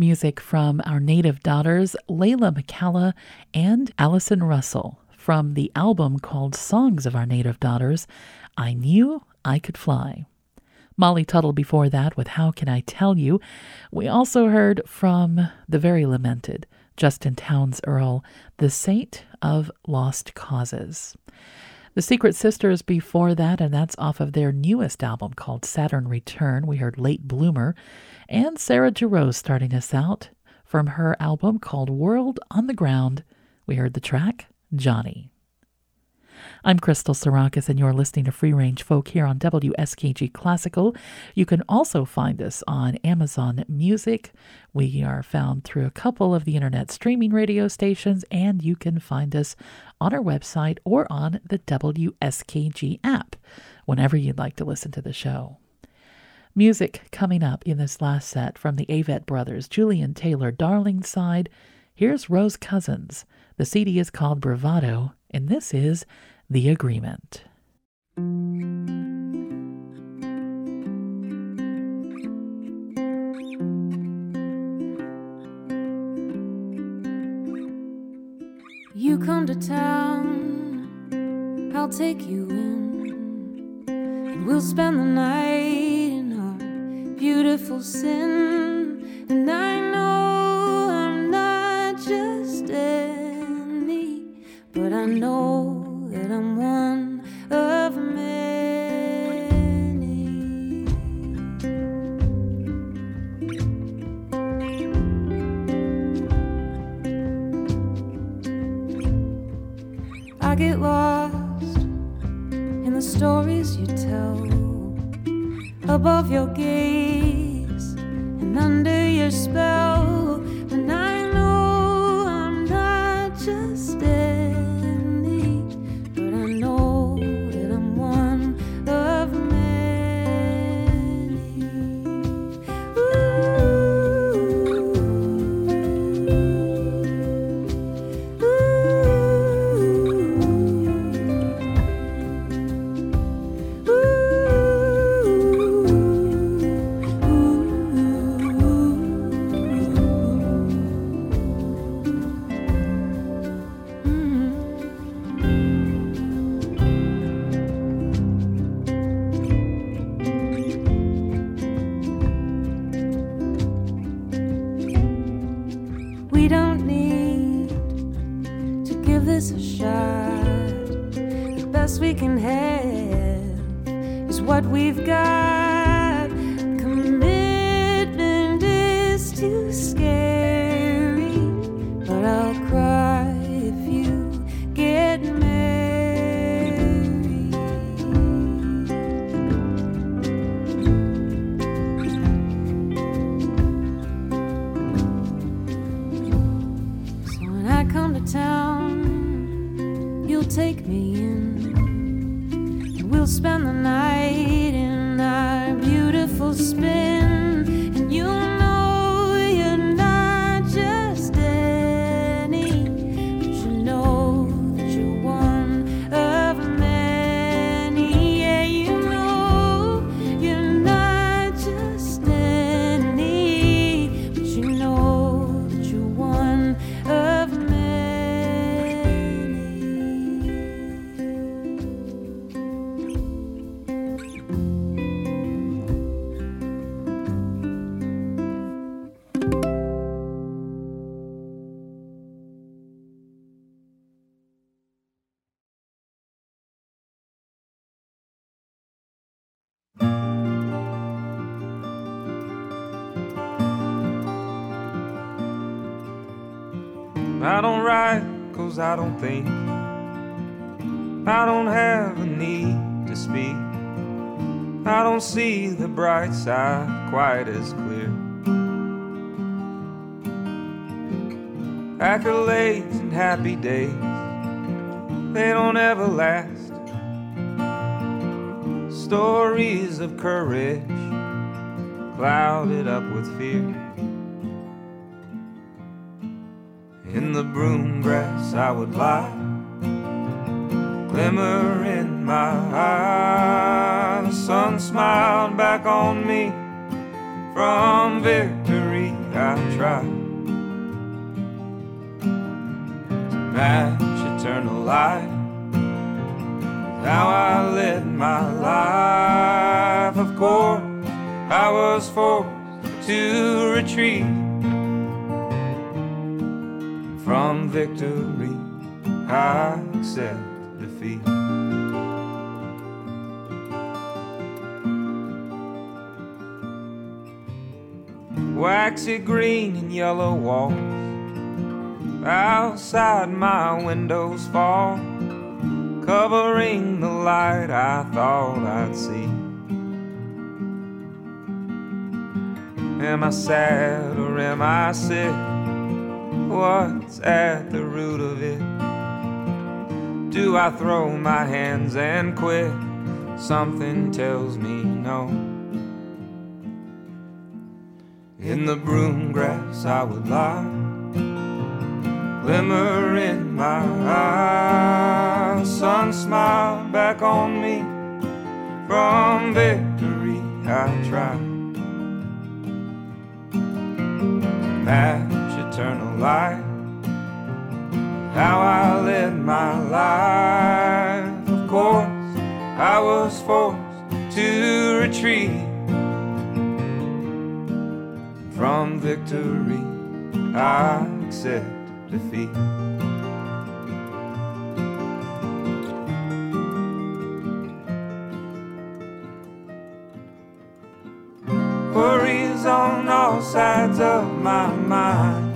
Music from our native daughters, Leyla McCalla and Allison Russell, from the album called Songs of Our Native Daughters I Knew I Could Fly. Molly Tuttle before that with How Can I Tell You. We also heard from the very lamented Justin Townes Earle, The Saint of Lost Causes. The Secret Sisters before that, and that's off of their newest album called Saturn Return. We heard Late Bloomer. And Sarah Jarosz starting us out from her album called World on the Ground. We heard the track Johnny. I'm Crystal Sarakas, and you're listening to Free Range Folk here on WSKG Classical. You can also find us on Amazon Music. We are found through a couple of the internet streaming radio stations, and you can find us on our website or on the WSKG app whenever you'd like to listen to the show. Music coming up in this last set from the Avett Brothers, Julian Taylor, Darlingside. Here's Rose Cousins. The CD is called Bravado, and this is The Agreement. You come to town, I'll take you in, and we'll spend the night beautiful sin. And I know I'm not just any, but I know that I'm one of many. I get lost in the stories you tell above your gaze and under your spell. What we've got. Commitment is too scary, but I'll cry if you get married. So when I come to town, you'll take me in. We'll spend the night in our beautiful spin. I don't think. I don't have a need to speak. I don't see the bright side quite as clear. Accolades and happy days, they don't ever last. Stories of courage clouded up with fear. In the broom grass I would lie, glimmer in my eye. The sun smiled back on me from victory. I tried to match eternal light. How I led my life, of course, I was forced to retreat from victory, I accept defeat. Waxy green and yellow walls outside my windows fall, covering the light I thought I'd see. Am I sad or am I sick? What's at the root of it? Do I throw my hands and quit? Something tells me no. In the broom grass I would lie, glimmer in my eye. Sun smiled back on me from victory. I tried to light. How I led my life, of course, I was forced to retreat from victory. I accept defeat. Worries on all sides of my mind.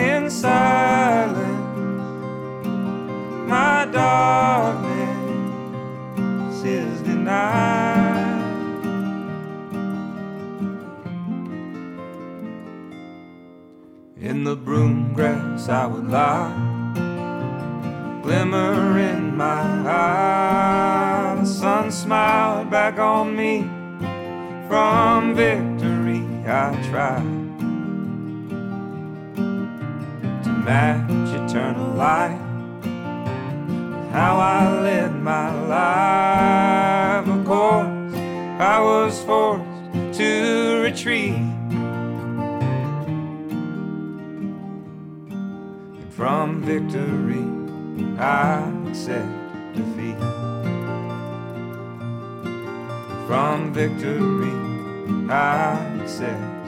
In silence, my darkness is denied. In the broom grass I would lie, glimmer in my eye. The sun smiled back on me from victory. I tried match eternal light. How I led my life, of course, I was forced to retreat. And From victory, I accept defeat. From victory, I accept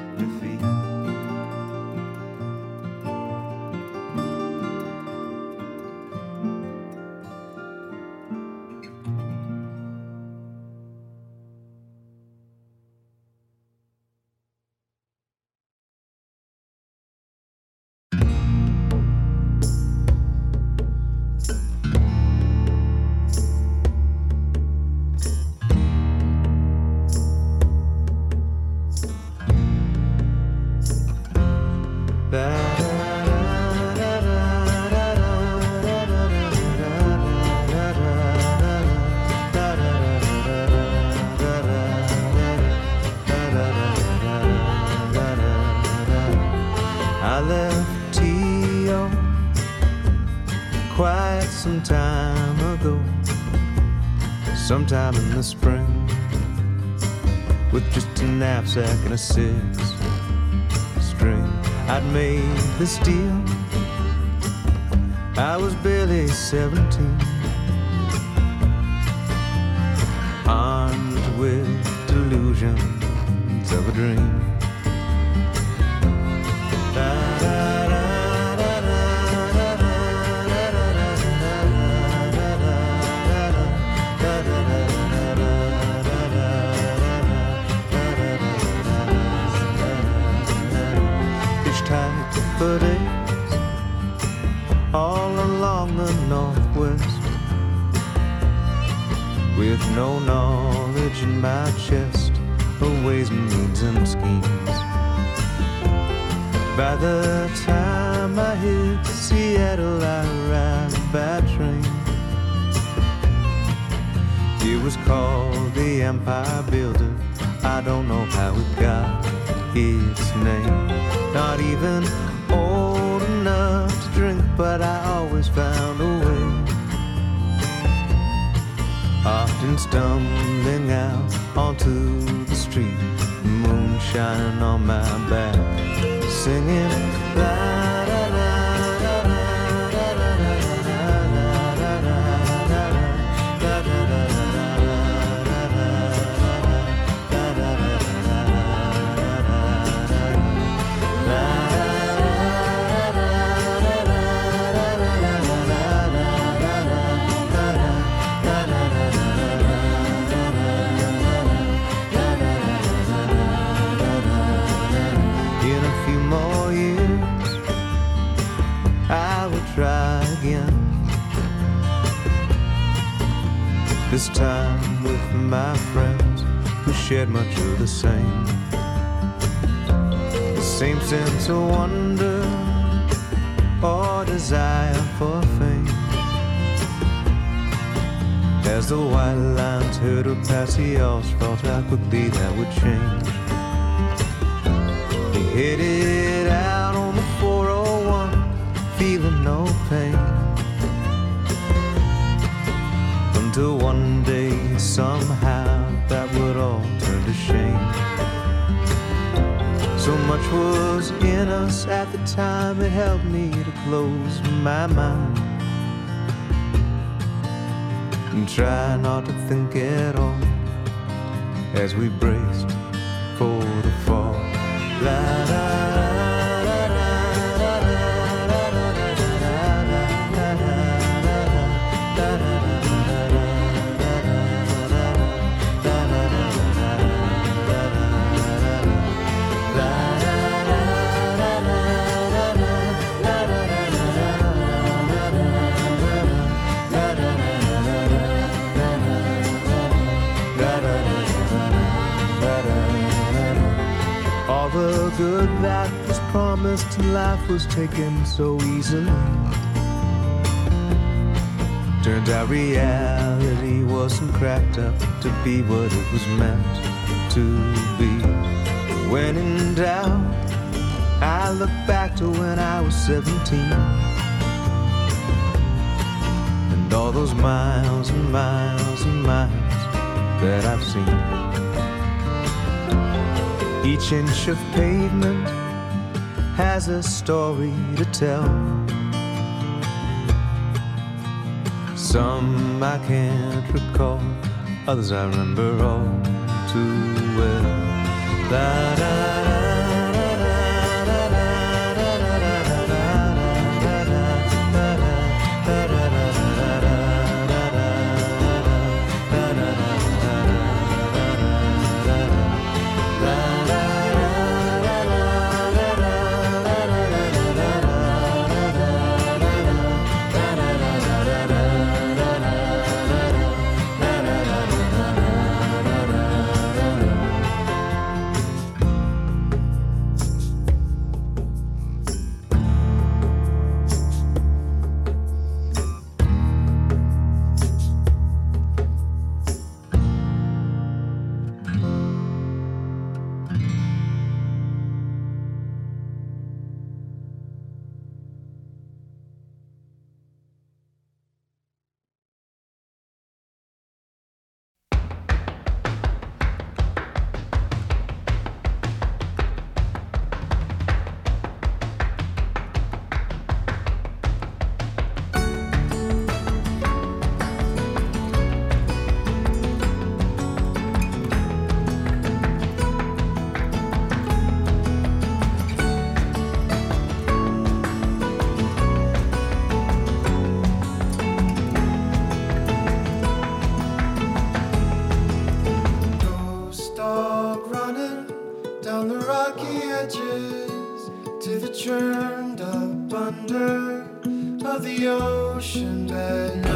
This time with my friends who shared much of the same. The same sense of wonder or desire for fame. As the white lines hurtled past the asphalt, how quickly that would change. He headed Until one day, somehow, that would all turn to shame. So much was in us at the time, it helped me to close my mind. And try not to think at all as we braced for the fall. La da good that was promised in life was taken so easily. Turned out reality wasn't cracked up to be what it was meant to be. When in doubt, I look back to when I was 17. And all those miles and miles and miles that I've seen. Each inch of pavement has a story to tell. Some I can't recall, others I remember all too well. Da, da, ocean bed. No,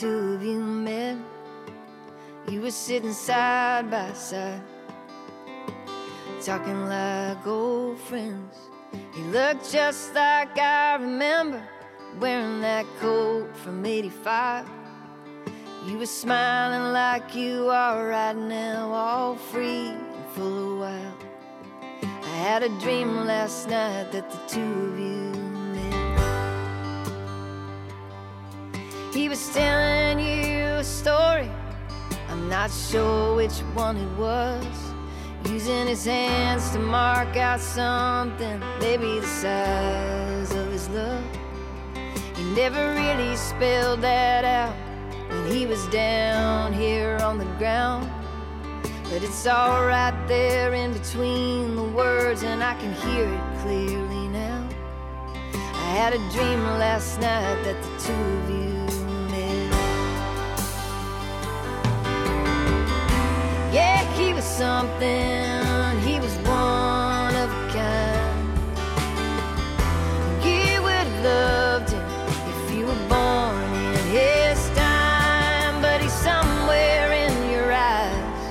two of you met. You were sitting side by side, talking like old friends. You looked just like I remember, wearing that coat from 85. You were smiling like you are right now, all free and full of wild. I had a dream last night that the two of you He was telling you a story, I'm not sure which one it was. Using his hands to mark out something, maybe the size of his love. He never really spelled that out when he was down here on the ground. But it's all right there in between the words, and I can hear it clearly now. I had a dream last night that the two of you Yeah, he was something, he was one of a kind. You would have loved him if you were born in his time, but he's somewhere in your eyes.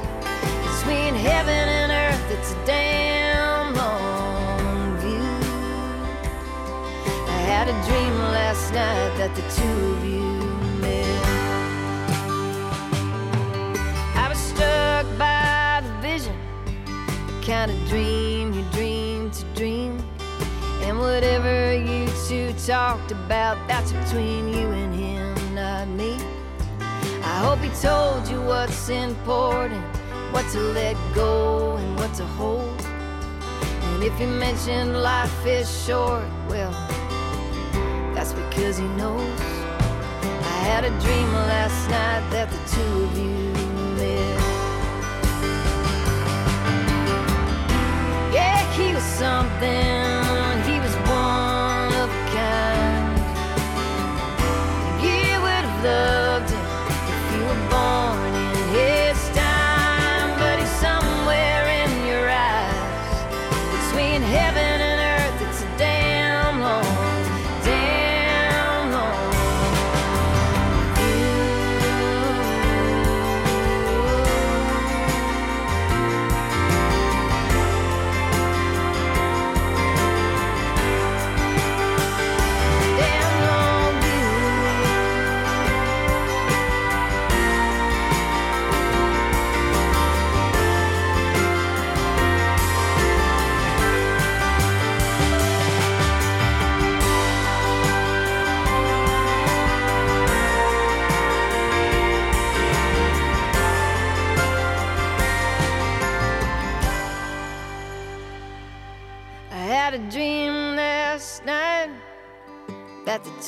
Between heaven and earth, it's a damn long view. I had a dream last night that the two of you kind of dream you dream to dream. And whatever you two talked about, that's between you and him, not me. I hope he told you what's important, what to let go and what to hold. And if you mentioned life is short, well, that's because he knows. I had a dream last night that the two of you heal something.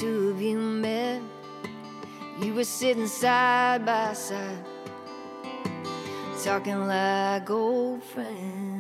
two of you met. You were sitting side by side, talking like old friends.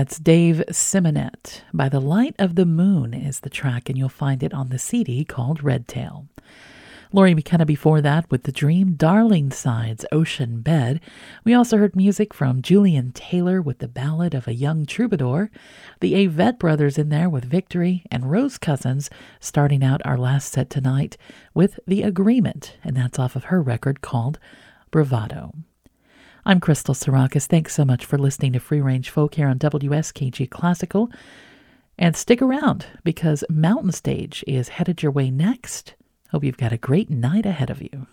That's Dave Simonett. By the Light of the Moon is the track, and you'll find it on the CD called Redtail. Lori McKenna before that with the Dream Darlingside's Ocean Bed. We also heard music from Julian Taylor with the Ballad of a Young Troubadour, the Avett Brothers in there with Victory, and Rose Cousins starting out our last set tonight with The Agreement, and that's off of her record called Bravado. I'm Crystal Sarakas. Thanks so much for listening to Free Range Folk here on WSKG Classical. And stick around because Mountain Stage is headed your way next. Hope you've got a great night ahead of you.